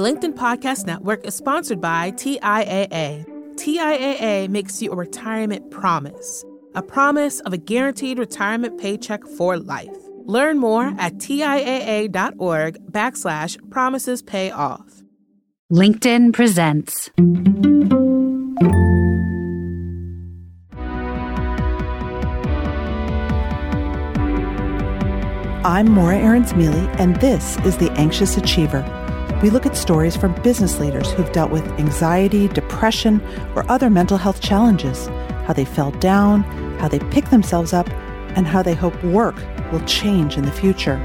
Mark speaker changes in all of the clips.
Speaker 1: The LinkedIn Podcast Network is sponsored by TIAA. TIAA makes you a retirement promise, a promise of a guaranteed retirement paycheck for life. Learn more at TIAA.org backslash promises pay off.
Speaker 2: LinkedIn presents.
Speaker 3: I'm Morra Aarons-Mele, and this is The Anxious Achiever. We look at stories from business leaders who've dealt with anxiety, depression, or other mental health challenges, how they fell down, how they pick themselves up, and how they hope work will change in the future.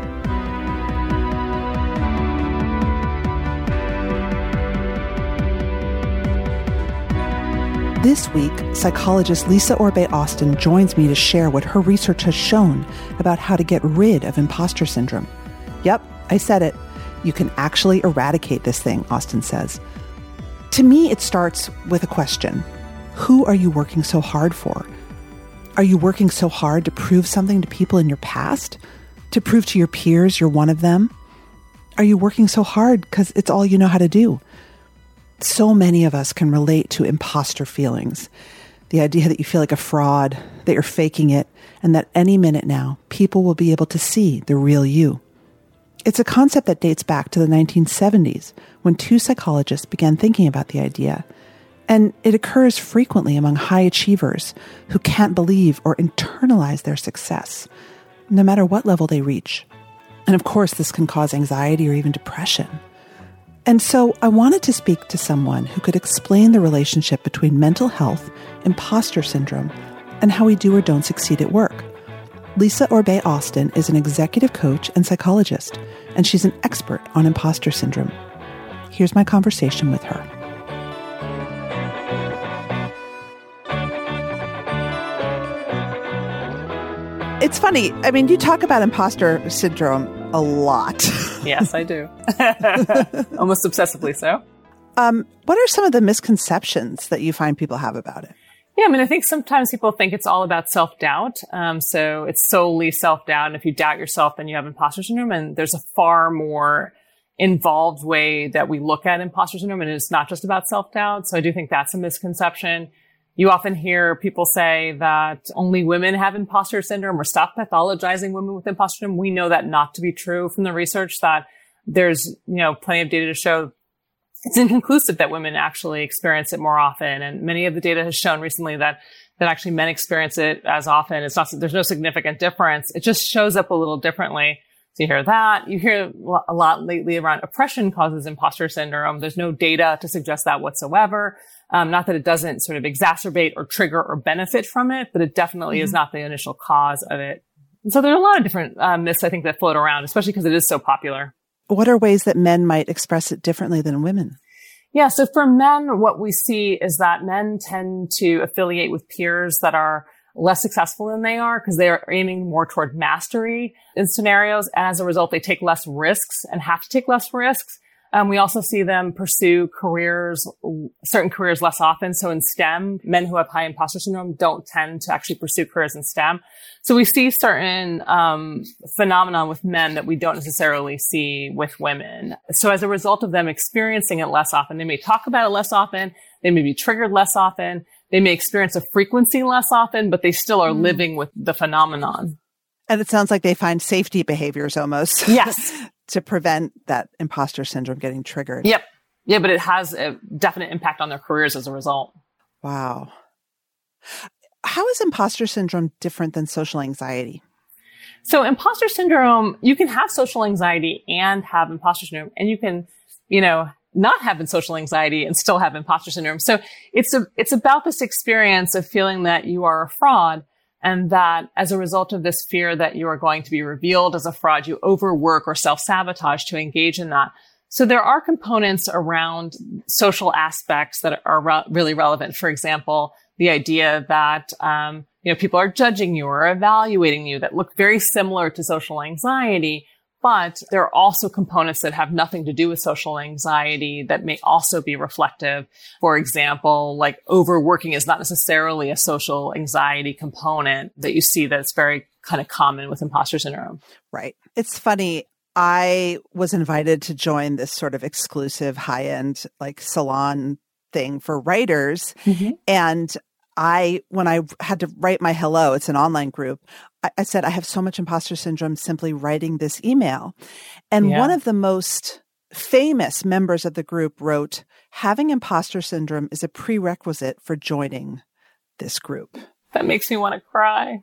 Speaker 3: This week, psychologist Lisa Orbe Austin joins me to share what her research has shown about how to get rid of imposter syndrome. Yep, I said it. You can actually eradicate this thing, Austin says. To me, it starts with a question Who are you working so hard for? Are you working so hard to prove something to people in your past? To prove to your peers you're one of them? Are you working so hard because it's all you know how to do? So many of us can relate to imposter feelings. The idea that you feel like a fraud, that you're faking it, and that any minute now, people will be able to see the real you. It's a concept that dates back to the 1970s when two psychologists began thinking about the idea. And it occurs frequently among high achievers who can't believe or internalize their success, no matter what level they reach. And of course, this can cause anxiety or even depression. And so I wanted to speak to someone who could explain the relationship between mental health, imposter syndrome, and how we do or don't succeed at work. Lisa Orbe Austin is an executive coach and psychologist, and she's an expert on imposter syndrome. Here's my conversation with her. It's funny. I mean, you talk about imposter syndrome a lot.
Speaker 4: yes, I do. Almost obsessively so.
Speaker 3: Um, what are some of the misconceptions that you find people have about it?
Speaker 4: Yeah, I mean, I think sometimes people think it's all about self doubt. Um, so it's solely self doubt. And if you doubt yourself, then you have imposter syndrome. And there's a far more involved way that we look at imposter syndrome. And it's not just about self doubt. So I do think that's a misconception. You often hear people say that only women have imposter syndrome or stop pathologizing women with imposter syndrome. We know that not to be true from the research that there's, you know, plenty of data to show it's inconclusive that women actually experience it more often. And many of the data has shown recently that that actually men experience it as often. It's not, there's no significant difference. It just shows up a little differently. So you hear that. You hear a lot lately around oppression causes imposter syndrome. There's no data to suggest that whatsoever. Um, not that it doesn't sort of exacerbate or trigger or benefit from it, but it definitely mm-hmm. is not the initial cause of it. And so there are a lot of different uh, myths I think that float around, especially because it is so popular.
Speaker 3: What are ways that men might express it differently than women?
Speaker 4: Yeah. So for men, what we see is that men tend to affiliate with peers that are less successful than they are because they are aiming more toward mastery in scenarios. And as a result, they take less risks and have to take less risks. Um, we also see them pursue careers, certain careers less often. So in STEM, men who have high imposter syndrome don't tend to actually pursue careers in STEM. So we see certain um, phenomena with men that we don't necessarily see with women. So as a result of them experiencing it less often, they may talk about it less often. They may be triggered less often. They may experience a frequency less often, but they still are mm. living with the phenomenon.
Speaker 3: And it sounds like they find safety behaviors almost.
Speaker 4: Yes.
Speaker 3: to prevent that imposter syndrome getting triggered.
Speaker 4: Yep. Yeah, but it has a definite impact on their careers as a result.
Speaker 3: Wow. How is imposter syndrome different than social anxiety?
Speaker 4: So imposter syndrome, you can have social anxiety and have imposter syndrome and you can, you know, not have social anxiety and still have imposter syndrome. So it's a, it's about this experience of feeling that you are a fraud and that as a result of this fear that you are going to be revealed as a fraud, you overwork or self-sabotage to engage in that. So there are components around social aspects that are re- really relevant. For example, the idea that um, you know people are judging you or evaluating you that look very similar to social anxiety, but there are also components that have nothing to do with social anxiety that may also be reflective. For example, like overworking is not necessarily a social anxiety component that you see that's very kind of common with imposter syndrome.
Speaker 3: Right. It's funny. I was invited to join this sort of exclusive high end like salon thing for writers. Mm-hmm. And I, when I had to write my hello, it's an online group. I, I said, I have so much imposter syndrome simply writing this email. And yeah. one of the most famous members of the group wrote, having imposter syndrome is a prerequisite for joining this group.
Speaker 4: That makes me want to cry.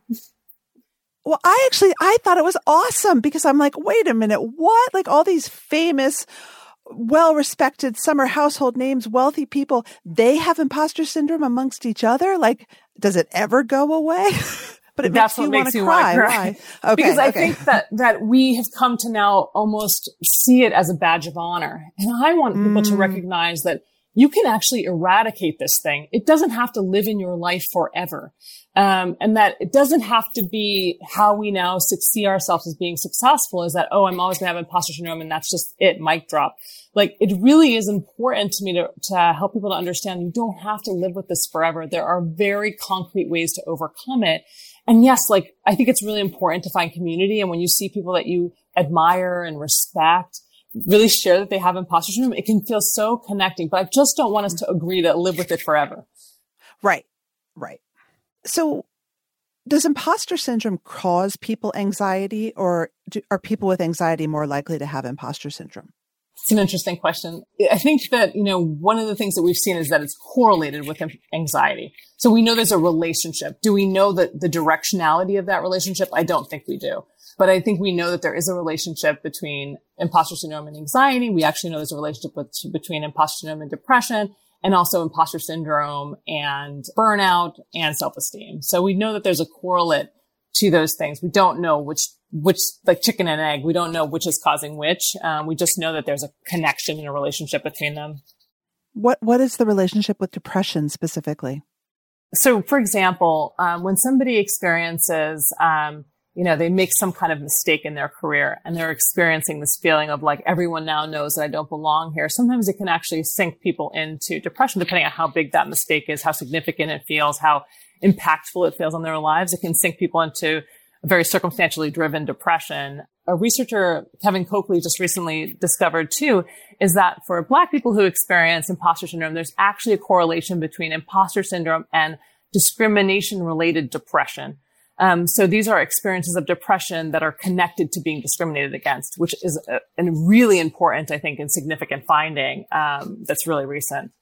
Speaker 3: Well, I actually I thought it was awesome because I'm like, wait a minute, what? Like all these famous well-respected summer household names, wealthy people, they have imposter syndrome amongst each other? Like does it ever go away? but it
Speaker 4: That's
Speaker 3: makes
Speaker 4: what
Speaker 3: you
Speaker 4: makes you
Speaker 3: cry.
Speaker 4: want to cry. Okay, because I okay. think that that we have come to now almost see it as a badge of honor. And I want people mm. to recognize that you can actually eradicate this thing. It doesn't have to live in your life forever. Um, and that it doesn't have to be how we now see ourselves as being successful is that, oh, I'm always going to have imposter syndrome and that's just it, mic drop. Like it really is important to me to, to help people to understand you don't have to live with this forever. There are very concrete ways to overcome it. And yes, like I think it's really important to find community. And when you see people that you admire and respect, really share that they have imposter syndrome, it can feel so connecting. But I just don't want us to agree to live with it forever.
Speaker 3: Right. Right. So, does imposter syndrome cause people anxiety, or do, are people with anxiety more likely to have imposter syndrome?
Speaker 4: It's an interesting question. I think that, you know, one of the things that we've seen is that it's correlated with anxiety. So we know there's a relationship. Do we know that the directionality of that relationship? I don't think we do. But I think we know that there is a relationship between imposter syndrome and anxiety. We actually know there's a relationship with, between imposter syndrome and depression and also imposter syndrome and burnout and self-esteem. So we know that there's a correlate to those things. We don't know which, which, like chicken and egg, we don't know which is causing which. Um, we just know that there's a connection and a relationship between them.
Speaker 3: What, what is the relationship with depression specifically?
Speaker 4: So, for example, um, when somebody experiences, um, you know, they make some kind of mistake in their career and they're experiencing this feeling of like everyone now knows that I don't belong here. Sometimes it can actually sink people into depression, depending on how big that mistake is, how significant it feels, how impactful it feels on their lives. It can sink people into a very circumstantially driven depression. A researcher, Kevin Cokley, just recently discovered too, is that for black people who experience imposter syndrome, there's actually a correlation between imposter syndrome and discrimination related depression. Um, so these are experiences of depression that are connected to being discriminated against, which is a, a really important, I think, and significant finding um, that's really recent.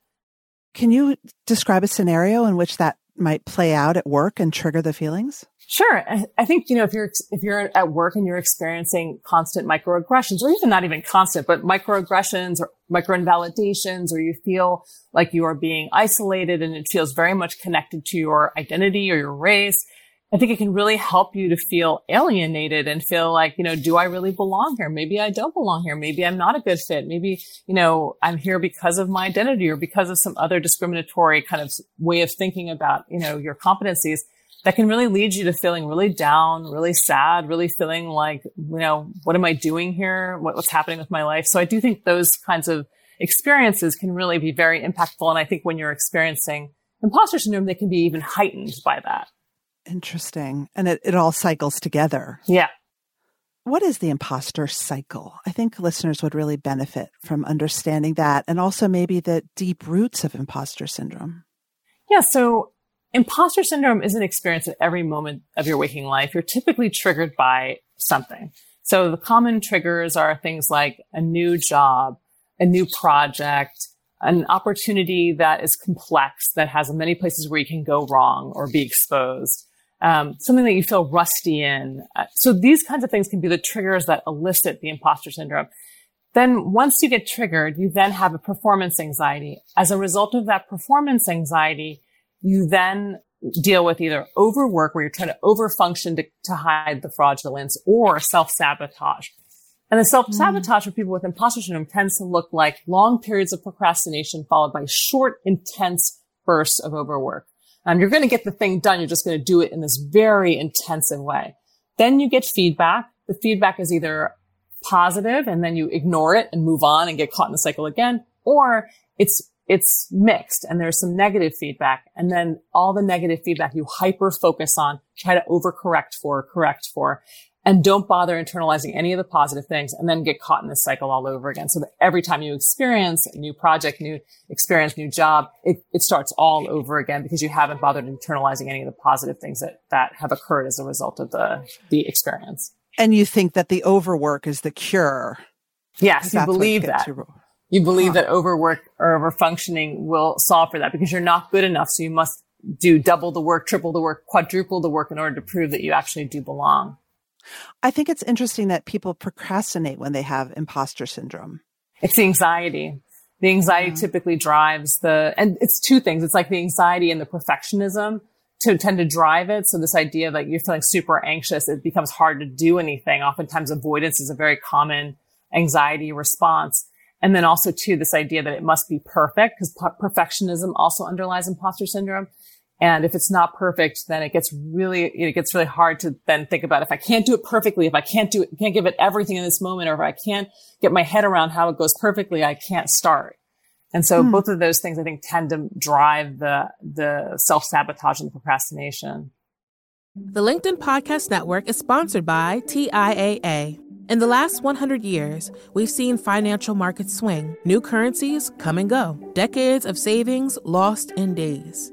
Speaker 3: Can you describe a scenario in which that might play out at work and trigger the feelings?
Speaker 4: Sure. I think, you know, if you're, if you're at work and you're experiencing constant microaggressions or even not even constant, but microaggressions or micro invalidations, or you feel like you are being isolated and it feels very much connected to your identity or your race, I think it can really help you to feel alienated and feel like, you know, do I really belong here? Maybe I don't belong here. Maybe I'm not a good fit. Maybe, you know, I'm here because of my identity or because of some other discriminatory kind of way of thinking about, you know, your competencies that can really lead you to feeling really down, really sad, really feeling like, you know, what am I doing here? What, what's happening with my life? So I do think those kinds of experiences can really be very impactful. And I think when you're experiencing imposter syndrome, they can be even heightened by that.
Speaker 3: Interesting. And it, it all cycles together.
Speaker 4: Yeah.
Speaker 3: What is the imposter cycle? I think listeners would really benefit from understanding that and also maybe the deep roots of imposter syndrome.
Speaker 4: Yeah. So imposter syndrome is an experience at every moment of your waking life. You're typically triggered by something. So the common triggers are things like a new job, a new project, an opportunity that is complex, that has many places where you can go wrong or be exposed um, something that you feel rusty in. Uh, so these kinds of things can be the triggers that elicit the imposter syndrome. Then once you get triggered, you then have a performance anxiety. As a result of that performance anxiety, you then deal with either overwork where you're trying to overfunction to, to hide the fraudulence or self-sabotage. And the self-sabotage mm. for people with imposter syndrome tends to look like long periods of procrastination followed by short, intense bursts of overwork. Um, you're going to get the thing done. You're just going to do it in this very intensive way. Then you get feedback. The feedback is either positive and then you ignore it and move on and get caught in the cycle again, or it's it's mixed and there's some negative feedback. And then all the negative feedback you hyper focus on, try to overcorrect for, correct for. And don't bother internalizing any of the positive things and then get caught in this cycle all over again. So that every time you experience a new project, new experience, new job, it, it starts all over again because you haven't bothered internalizing any of the positive things that, that have occurred as a result of the, the experience.
Speaker 3: And you think that the overwork is the cure.
Speaker 4: Yes, you believe that. You, you believe huh. that overwork or overfunctioning will solve for that because you're not good enough. So you must do double the work, triple the work, quadruple the work in order to prove that you actually do belong.
Speaker 3: I think it's interesting that people procrastinate when they have imposter syndrome.
Speaker 4: It's the anxiety. The anxiety typically drives the, and it's two things. It's like the anxiety and the perfectionism to tend to drive it. So this idea that you're feeling super anxious, it becomes hard to do anything. Oftentimes avoidance is a very common anxiety response. And then also too, this idea that it must be perfect because perfectionism also underlies imposter syndrome. And if it's not perfect, then it gets really, it gets really hard to then think about if I can't do it perfectly, if I can't do it, can't give it everything in this moment, or if I can't get my head around how it goes perfectly, I can't start. And so hmm. both of those things I think tend to drive the, the self sabotage and the procrastination.
Speaker 1: The LinkedIn Podcast Network is sponsored by TIAA. In the last 100 years, we've seen financial markets swing, new currencies come and go, decades of savings lost in days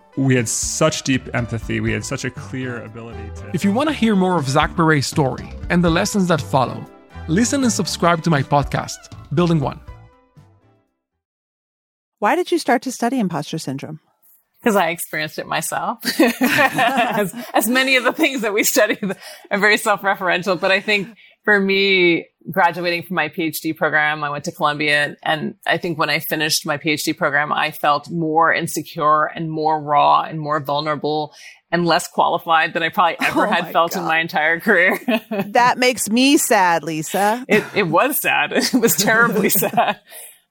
Speaker 5: we had such deep empathy. We had such a clear ability to.
Speaker 6: If you want to hear more of Zach Perret's story and the lessons that follow, listen and subscribe to my podcast, Building One.
Speaker 3: Why did you start to study imposter syndrome?
Speaker 4: Because I experienced it myself. as, as many of the things that we study are very self-referential, but I think for me, graduating from my PhD program, I went to Columbia. And I think when I finished my PhD program, I felt more insecure and more raw and more vulnerable and less qualified than I probably ever oh had felt God. in my entire career.
Speaker 3: that makes me sad, Lisa.
Speaker 4: It, it was sad. It was terribly sad.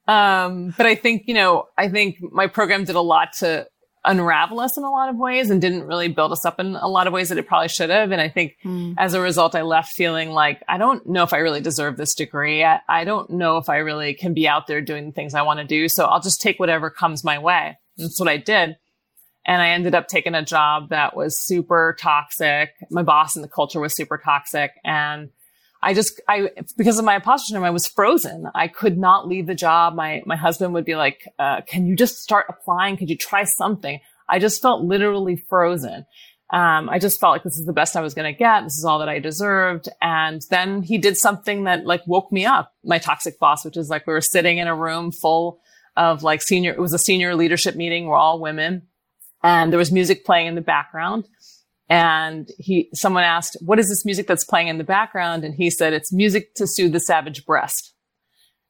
Speaker 4: Um, but I think, you know, I think my program did a lot to unravel us in a lot of ways and didn't really build us up in a lot of ways that it probably should have. And I think mm. as a result, I left feeling like, I don't know if I really deserve this degree. I, I don't know if I really can be out there doing the things I want to do. So I'll just take whatever comes my way. That's what I did. And I ended up taking a job that was super toxic. My boss and the culture was super toxic. And I just, I, because of my imposter syndrome, I was frozen. I could not leave the job. My, my husband would be like, uh, can you just start applying? Could you try something? I just felt literally frozen. Um, I just felt like this is the best I was going to get. This is all that I deserved. And then he did something that like woke me up. My toxic boss, which is like we were sitting in a room full of like senior, it was a senior leadership meeting. We're all women and there was music playing in the background. And he, someone asked, what is this music that's playing in the background? And he said, it's music to soothe the savage breast.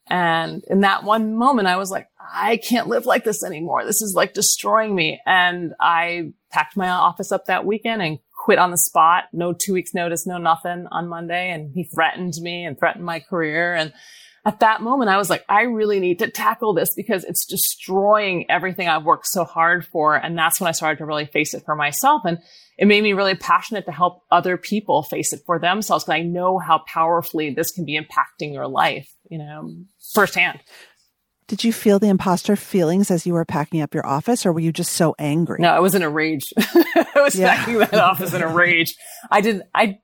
Speaker 4: And in that one moment, I was like, I can't live like this anymore. This is like destroying me. And I packed my office up that weekend and quit on the spot. No two weeks notice, no nothing on Monday. And he threatened me and threatened my career. And at that moment, I was like, I really need to tackle this because it's destroying everything I've worked so hard for. And that's when I started to really face it for myself. And it made me really passionate to help other people face it for themselves because I know how powerfully this can be impacting your life, you know, firsthand.
Speaker 3: Did you feel the imposter feelings as you were packing up your office or were you just so angry?
Speaker 4: No, I was in a rage. I was yeah. packing that office in a rage. I did, I,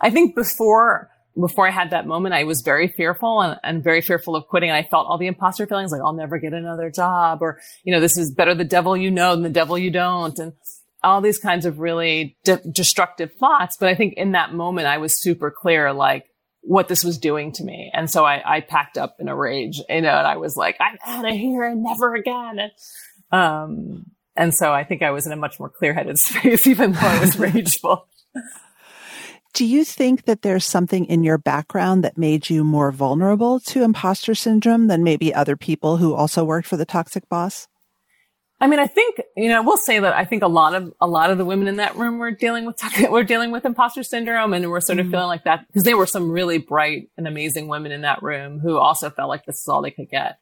Speaker 4: I think before before I had that moment, I was very fearful and, and, very fearful of quitting. And I felt all the imposter feelings like I'll never get another job or, you know, this is better the devil you know than the devil you don't. And all these kinds of really de- destructive thoughts. But I think in that moment, I was super clear, like what this was doing to me. And so I, I packed up in a rage, you know, and I was like, I'm out of here and never again. And, um, and so I think I was in a much more clear headed space, even though I was rageful.
Speaker 3: Do you think that there's something in your background that made you more vulnerable to imposter syndrome than maybe other people who also worked for the toxic boss?
Speaker 4: I mean, I think, you know, we'll say that I think a lot of, a lot of the women in that room were dealing with, we were dealing with imposter syndrome and were sort of mm feeling like that because there were some really bright and amazing women in that room who also felt like this is all they could get.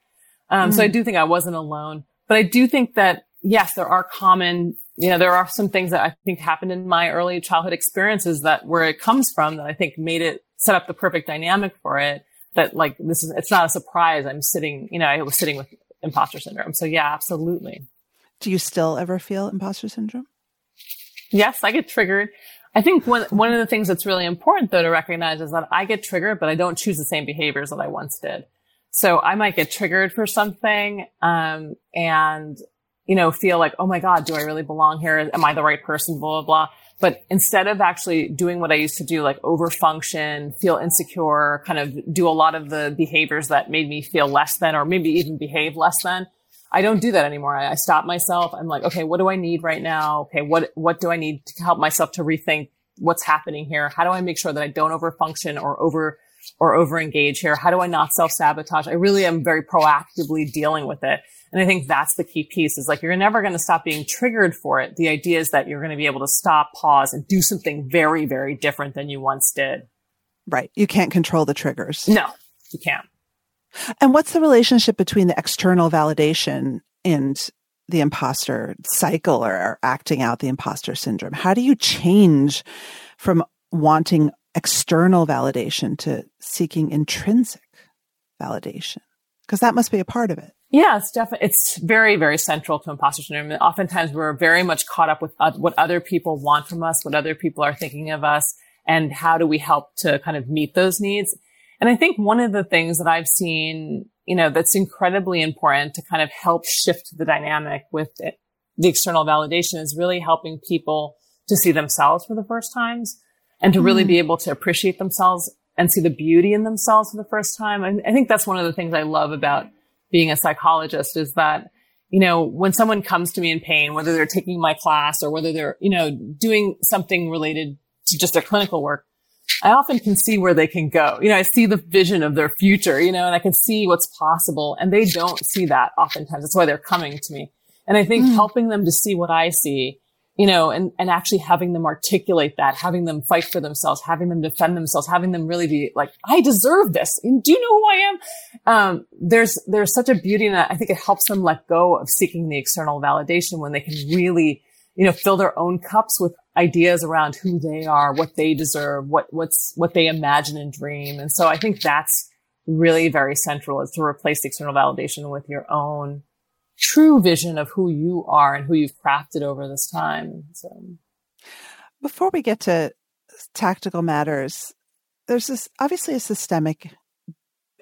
Speaker 4: Um, mm So I mm. do think I wasn't alone, but I do think that yes, there are common you know, there are some things that I think happened in my early childhood experiences that where it comes from that I think made it set up the perfect dynamic for it. That like this is, it's not a surprise. I'm sitting, you know, I was sitting with imposter syndrome. So yeah, absolutely.
Speaker 3: Do you still ever feel imposter syndrome?
Speaker 4: Yes, I get triggered. I think one, one of the things that's really important though to recognize is that I get triggered, but I don't choose the same behaviors that I once did. So I might get triggered for something, um, and you know, feel like, oh my God, do I really belong here? Am I the right person? Blah, blah, blah. But instead of actually doing what I used to do, like overfunction, feel insecure, kind of do a lot of the behaviors that made me feel less than, or maybe even behave less than, I don't do that anymore. I, I stop myself. I'm like, okay, what do I need right now? Okay, what, what do I need to help myself to rethink what's happening here? How do I make sure that I don't overfunction or over, or over engage here? How do I not self sabotage? I really am very proactively dealing with it. And I think that's the key piece is like, you're never going to stop being triggered for it. The idea is that you're going to be able to stop, pause and do something very, very different than you once did.
Speaker 3: Right. You can't control the triggers.
Speaker 4: No, you can't.
Speaker 3: And what's the relationship between the external validation and the imposter cycle or, or acting out the imposter syndrome? How do you change from wanting external validation to seeking intrinsic validation? Because that must be a part of it.
Speaker 4: Yeah, it's definitely, it's very, very central to imposter syndrome. Oftentimes we're very much caught up with uh, what other people want from us, what other people are thinking of us, and how do we help to kind of meet those needs. And I think one of the things that I've seen, you know, that's incredibly important to kind of help shift the dynamic with it, the external validation is really helping people to see themselves for the first times and to really mm. be able to appreciate themselves and see the beauty in themselves for the first time. I, I think that's one of the things I love about being a psychologist is that, you know, when someone comes to me in pain, whether they're taking my class or whether they're, you know, doing something related to just their clinical work, I often can see where they can go. You know, I see the vision of their future, you know, and I can see what's possible and they don't see that oftentimes. That's why they're coming to me. And I think mm. helping them to see what I see you know, and, and actually having them articulate that, having them fight for themselves, having them defend themselves, having them really be like, I deserve this. And do you know who I am? Um, there's, there's such a beauty in that. I think it helps them let go of seeking the external validation when they can really, you know, fill their own cups with ideas around who they are, what they deserve, what, what's, what they imagine and dream. And so I think that's really very central is to replace the external validation with your own true vision of who you are and who you've crafted over this time. So,
Speaker 3: before we get to tactical matters, there's this obviously a systemic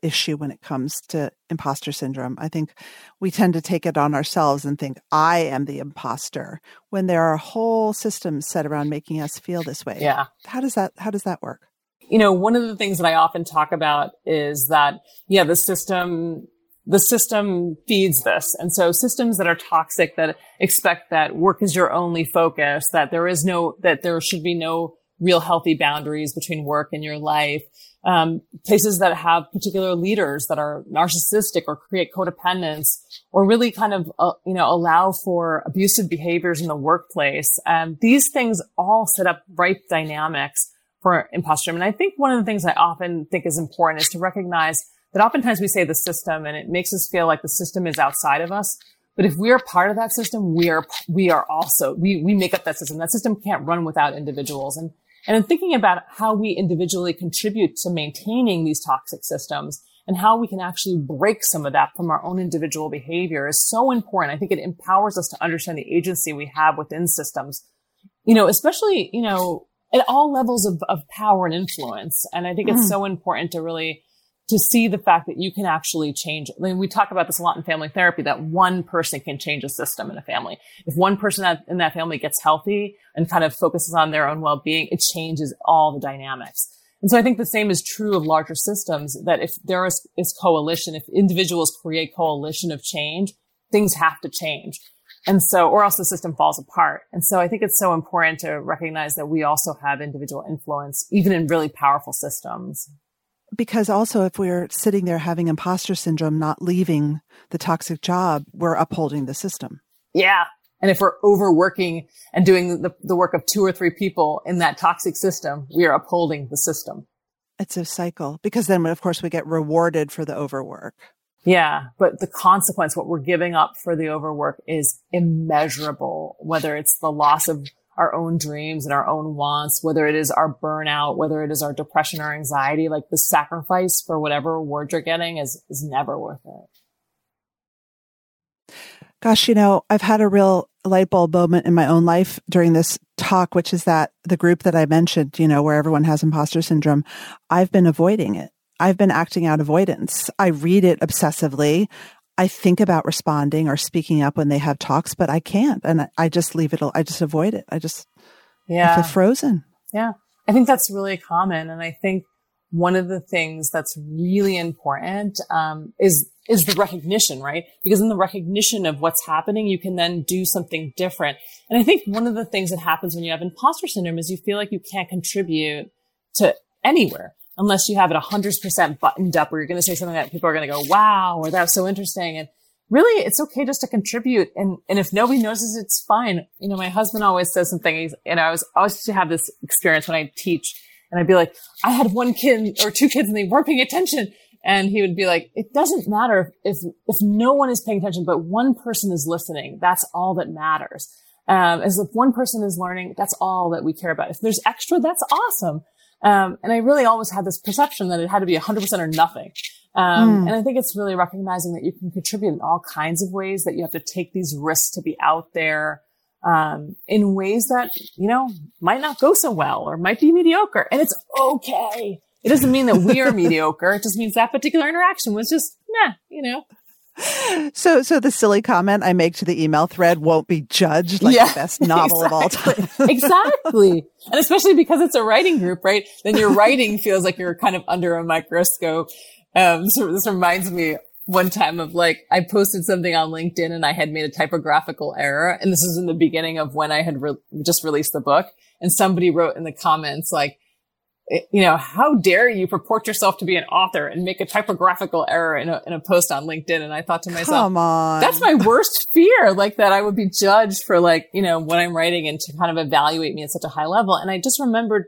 Speaker 3: issue when it comes to imposter syndrome. I think we tend to take it on ourselves and think, I am the imposter when there are whole systems set around making us feel this way.
Speaker 4: Yeah.
Speaker 3: How does that, how does that work?
Speaker 4: You know, one of the things that I often talk about is that, yeah, the system the system feeds this. And so systems that are toxic that expect that work is your only focus, that there is no, that there should be no real healthy boundaries between work and your life. Um, places that have particular leaders that are narcissistic or create codependence or really kind of, uh, you know, allow for abusive behaviors in the workplace. Um, these things all set up ripe dynamics for imposter. And I think one of the things I often think is important is to recognize that oftentimes we say the system and it makes us feel like the system is outside of us. But if we are part of that system, we are, we are also, we, we make up that system. That system can't run without individuals. And, and in thinking about how we individually contribute to maintaining these toxic systems and how we can actually break some of that from our own individual behavior is so important. I think it empowers us to understand the agency we have within systems. You know, especially, you know, at all levels of, of power and influence. And I think it's mm. so important to really to see the fact that you can actually change. I mean, we talk about this a lot in family therapy that one person can change a system in a family. If one person in that family gets healthy and kind of focuses on their own well-being, it changes all the dynamics. And so I think the same is true of larger systems that if there is, is coalition, if individuals create coalition of change, things have to change. And so, or else the system falls apart. And so I think it's so important to recognize that we also have individual influence, even in really powerful systems.
Speaker 3: Because also, if we're sitting there having imposter syndrome, not leaving the toxic job, we're upholding the system.
Speaker 4: Yeah. And if we're overworking and doing the, the work of two or three people in that toxic system, we are upholding the system.
Speaker 3: It's a cycle because then, of course, we get rewarded for the overwork.
Speaker 4: Yeah. But the consequence, what we're giving up for the overwork is immeasurable, whether it's the loss of our own dreams and our own wants, whether it is our burnout, whether it is our depression or anxiety, like the sacrifice for whatever reward you're getting is, is never worth it.
Speaker 3: Gosh, you know, I've had a real light bulb moment in my own life during this talk, which is that the group that I mentioned, you know, where everyone has imposter syndrome, I've been avoiding it. I've been acting out avoidance. I read it obsessively. I think about responding or speaking up when they have talks, but I can't. And I just leave it, I just avoid it. I just, yeah. I feel frozen.
Speaker 4: Yeah. I think that's really common. And I think one of the things that's really important, um, is, is the recognition, right? Because in the recognition of what's happening, you can then do something different. And I think one of the things that happens when you have imposter syndrome is you feel like you can't contribute to anywhere unless you have it 100% buttoned up where you're going to say something that people are going to go, wow, or that's so interesting. And really, it's okay just to contribute. And, and if nobody notices, it's fine. You know, my husband always says something, and I was, I always to have this experience when I teach and I'd be like, I had one kid or two kids and they weren't paying attention. And he would be like, it doesn't matter if, if no one is paying attention, but one person is listening. That's all that matters. Um, as if one person is learning, that's all that we care about. If there's extra, that's awesome. Um, and I really always had this perception that it had to be 100% or nothing. Um, mm. and I think it's really recognizing that you can contribute in all kinds of ways, that you have to take these risks to be out there, um, in ways that, you know, might not go so well or might be mediocre. And it's okay. It doesn't mean that we are mediocre. It just means that particular interaction was just, nah, you know,
Speaker 3: so, so the silly comment I make to the email thread won't be judged like yeah, the best novel exactly. of all time.
Speaker 4: exactly. And especially because it's a writing group, right? Then your writing feels like you're kind of under a microscope. Um, so this reminds me one time of like, I posted something on LinkedIn and I had made a typographical error. And this is in the beginning of when I had re- just released the book. And somebody wrote in the comments, like, you know, how dare you purport yourself to be an author and make a typographical error in a, in a post on LinkedIn? And I thought to myself, that's my worst fear, like that I would be judged for like, you know, what I'm writing and to kind of evaluate me at such a high level. And I just remembered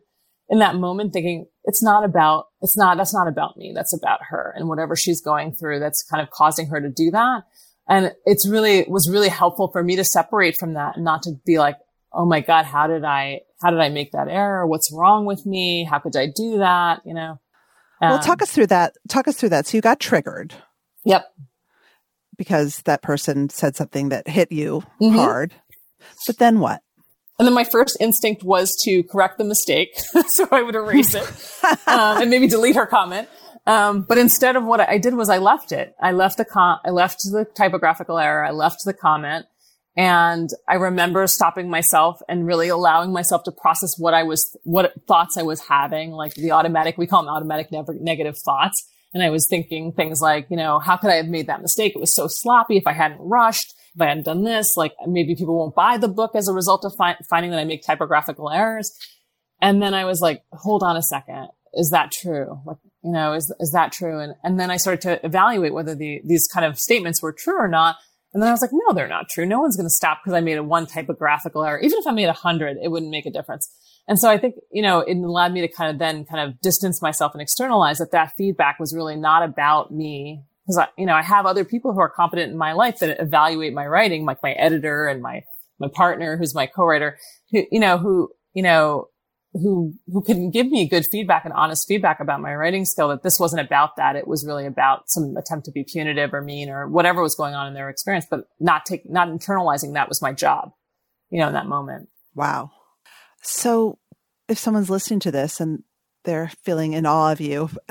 Speaker 4: in that moment thinking, it's not about, it's not, that's not about me. That's about her and whatever she's going through that's kind of causing her to do that. And it's really, was really helpful for me to separate from that and not to be like, oh my God, how did I, how did I make that error? What's wrong with me? How could I do that? You know?
Speaker 3: Um, well, talk us through that. Talk us through that. So you got triggered.
Speaker 4: Yep.
Speaker 3: Because that person said something that hit you mm-hmm. hard. But then what?
Speaker 4: And then my first instinct was to correct the mistake. so I would erase it um, and maybe delete her comment. Um, but instead of what I did was I left it. I left the com- I left the typographical error. I left the comment. And I remember stopping myself and really allowing myself to process what I was, what thoughts I was having, like the automatic, we call them automatic ne- negative thoughts. And I was thinking things like, you know, how could I have made that mistake? It was so sloppy. If I hadn't rushed, if I hadn't done this, like maybe people won't buy the book as a result of fi- finding that I make typographical errors. And then I was like, hold on a second. Is that true? Like, you know, is, is that true? And, and then I started to evaluate whether the, these kind of statements were true or not. And then I was like, no, they're not true. No one's going to stop because I made a one typographical error. Even if I made a hundred, it wouldn't make a difference. And so I think, you know, it allowed me to kind of then kind of distance myself and externalize that that feedback was really not about me. Cause I, you know, I have other people who are competent in my life that evaluate my writing, like my editor and my, my partner, who's my co-writer, who, you know, who, you know, who who can give me good feedback and honest feedback about my writing skill that this wasn't about that it was really about some attempt to be punitive or mean or whatever was going on in their experience but not take not internalizing that was my job you know in that moment
Speaker 3: wow so if someone's listening to this and they're feeling in awe of you,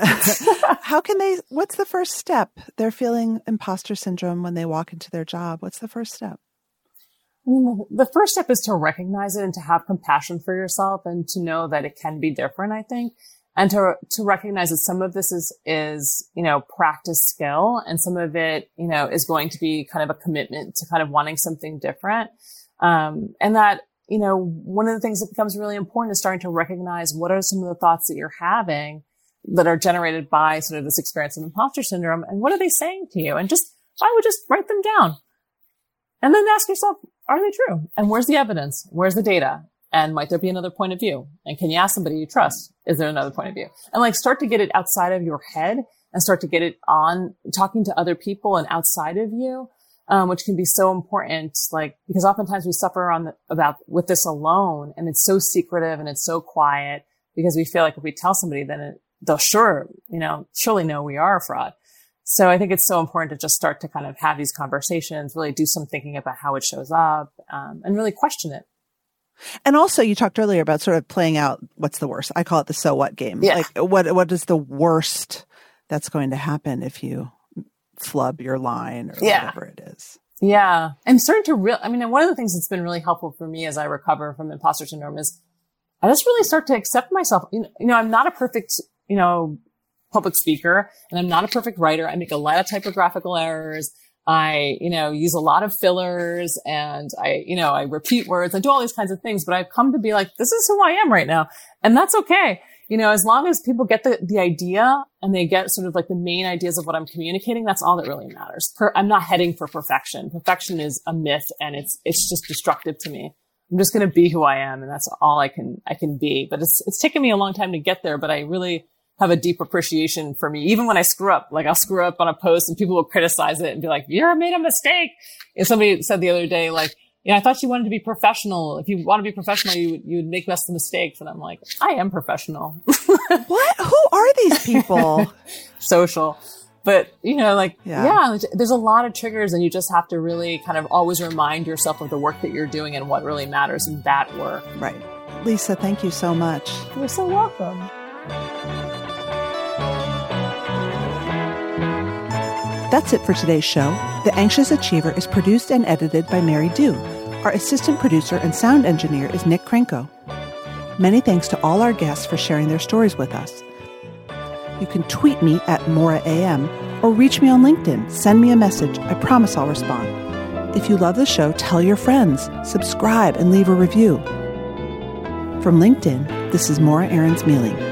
Speaker 3: how can they, what's the first step? They're feeling imposter syndrome when they walk into their job. What's the first step?
Speaker 4: I mean, the first step is to recognize it and to have compassion for yourself and to know that it can be different, I think. And to, to recognize that some of this is, is, you know, practice skill and some of it, you know, is going to be kind of a commitment to kind of wanting something different. Um, and that, you know, one of the things that becomes really important is starting to recognize what are some of the thoughts that you're having that are generated by sort of this experience of imposter syndrome and what are they saying to you? And just, I would just write them down and then ask yourself, are they true? And where's the evidence? Where's the data? And might there be another point of view? And can you ask somebody you trust? Is there another point of view? And like start to get it outside of your head and start to get it on talking to other people and outside of you. Um, which can be so important, like, because oftentimes we suffer on the, about with this alone and it's so secretive and it's so quiet because we feel like if we tell somebody, then it, they'll sure, you know, surely know we are a fraud. So I think it's so important to just start to kind of have these conversations, really do some thinking about how it shows up, um, and really question it.
Speaker 3: And also, you talked earlier about sort of playing out what's the worst. I call it the so what game. Yeah. Like, what what is the worst that's going to happen if you flub your line or yeah. whatever it is?
Speaker 4: Yeah, I'm starting to real. I mean, one of the things that's been really helpful for me as I recover from imposter syndrome is I just really start to accept myself. You know, I'm not a perfect, you know, public speaker and I'm not a perfect writer. I make a lot of typographical errors. I, you know, use a lot of fillers and I, you know, I repeat words. I do all these kinds of things, but I've come to be like, this is who I am right now. And that's okay. You know, as long as people get the, the idea and they get sort of like the main ideas of what I'm communicating, that's all that really matters. Per, I'm not heading for perfection. Perfection is a myth and it's, it's just destructive to me. I'm just going to be who I am and that's all I can, I can be. But it's, it's taken me a long time to get there, but I really, have a deep appreciation for me. Even when I screw up, like I'll screw up on a post and people will criticize it and be like, you made a mistake. And somebody said the other day, like, yeah, I thought you wanted to be professional. If you want to be professional, you would, you would make less mistakes. And I'm like, I am professional.
Speaker 3: what? Who are these people?
Speaker 4: Social. But, you know, like, yeah. yeah, there's a lot of triggers and you just have to really kind of always remind yourself of the work that you're doing and what really matters in that work.
Speaker 3: Right. Lisa, thank you so much.
Speaker 4: You're so welcome.
Speaker 3: That's it for today's show. The Anxious Achiever is produced and edited by Mary Dew. Our assistant producer and sound engineer is Nick Krenko. Many thanks to all our guests for sharing their stories with us. You can tweet me at MorraAM or reach me on LinkedIn. Send me a message. I promise I'll respond. If you love the show, tell your friends, subscribe, and leave a review. From LinkedIn, this is Morra Aarons Mele.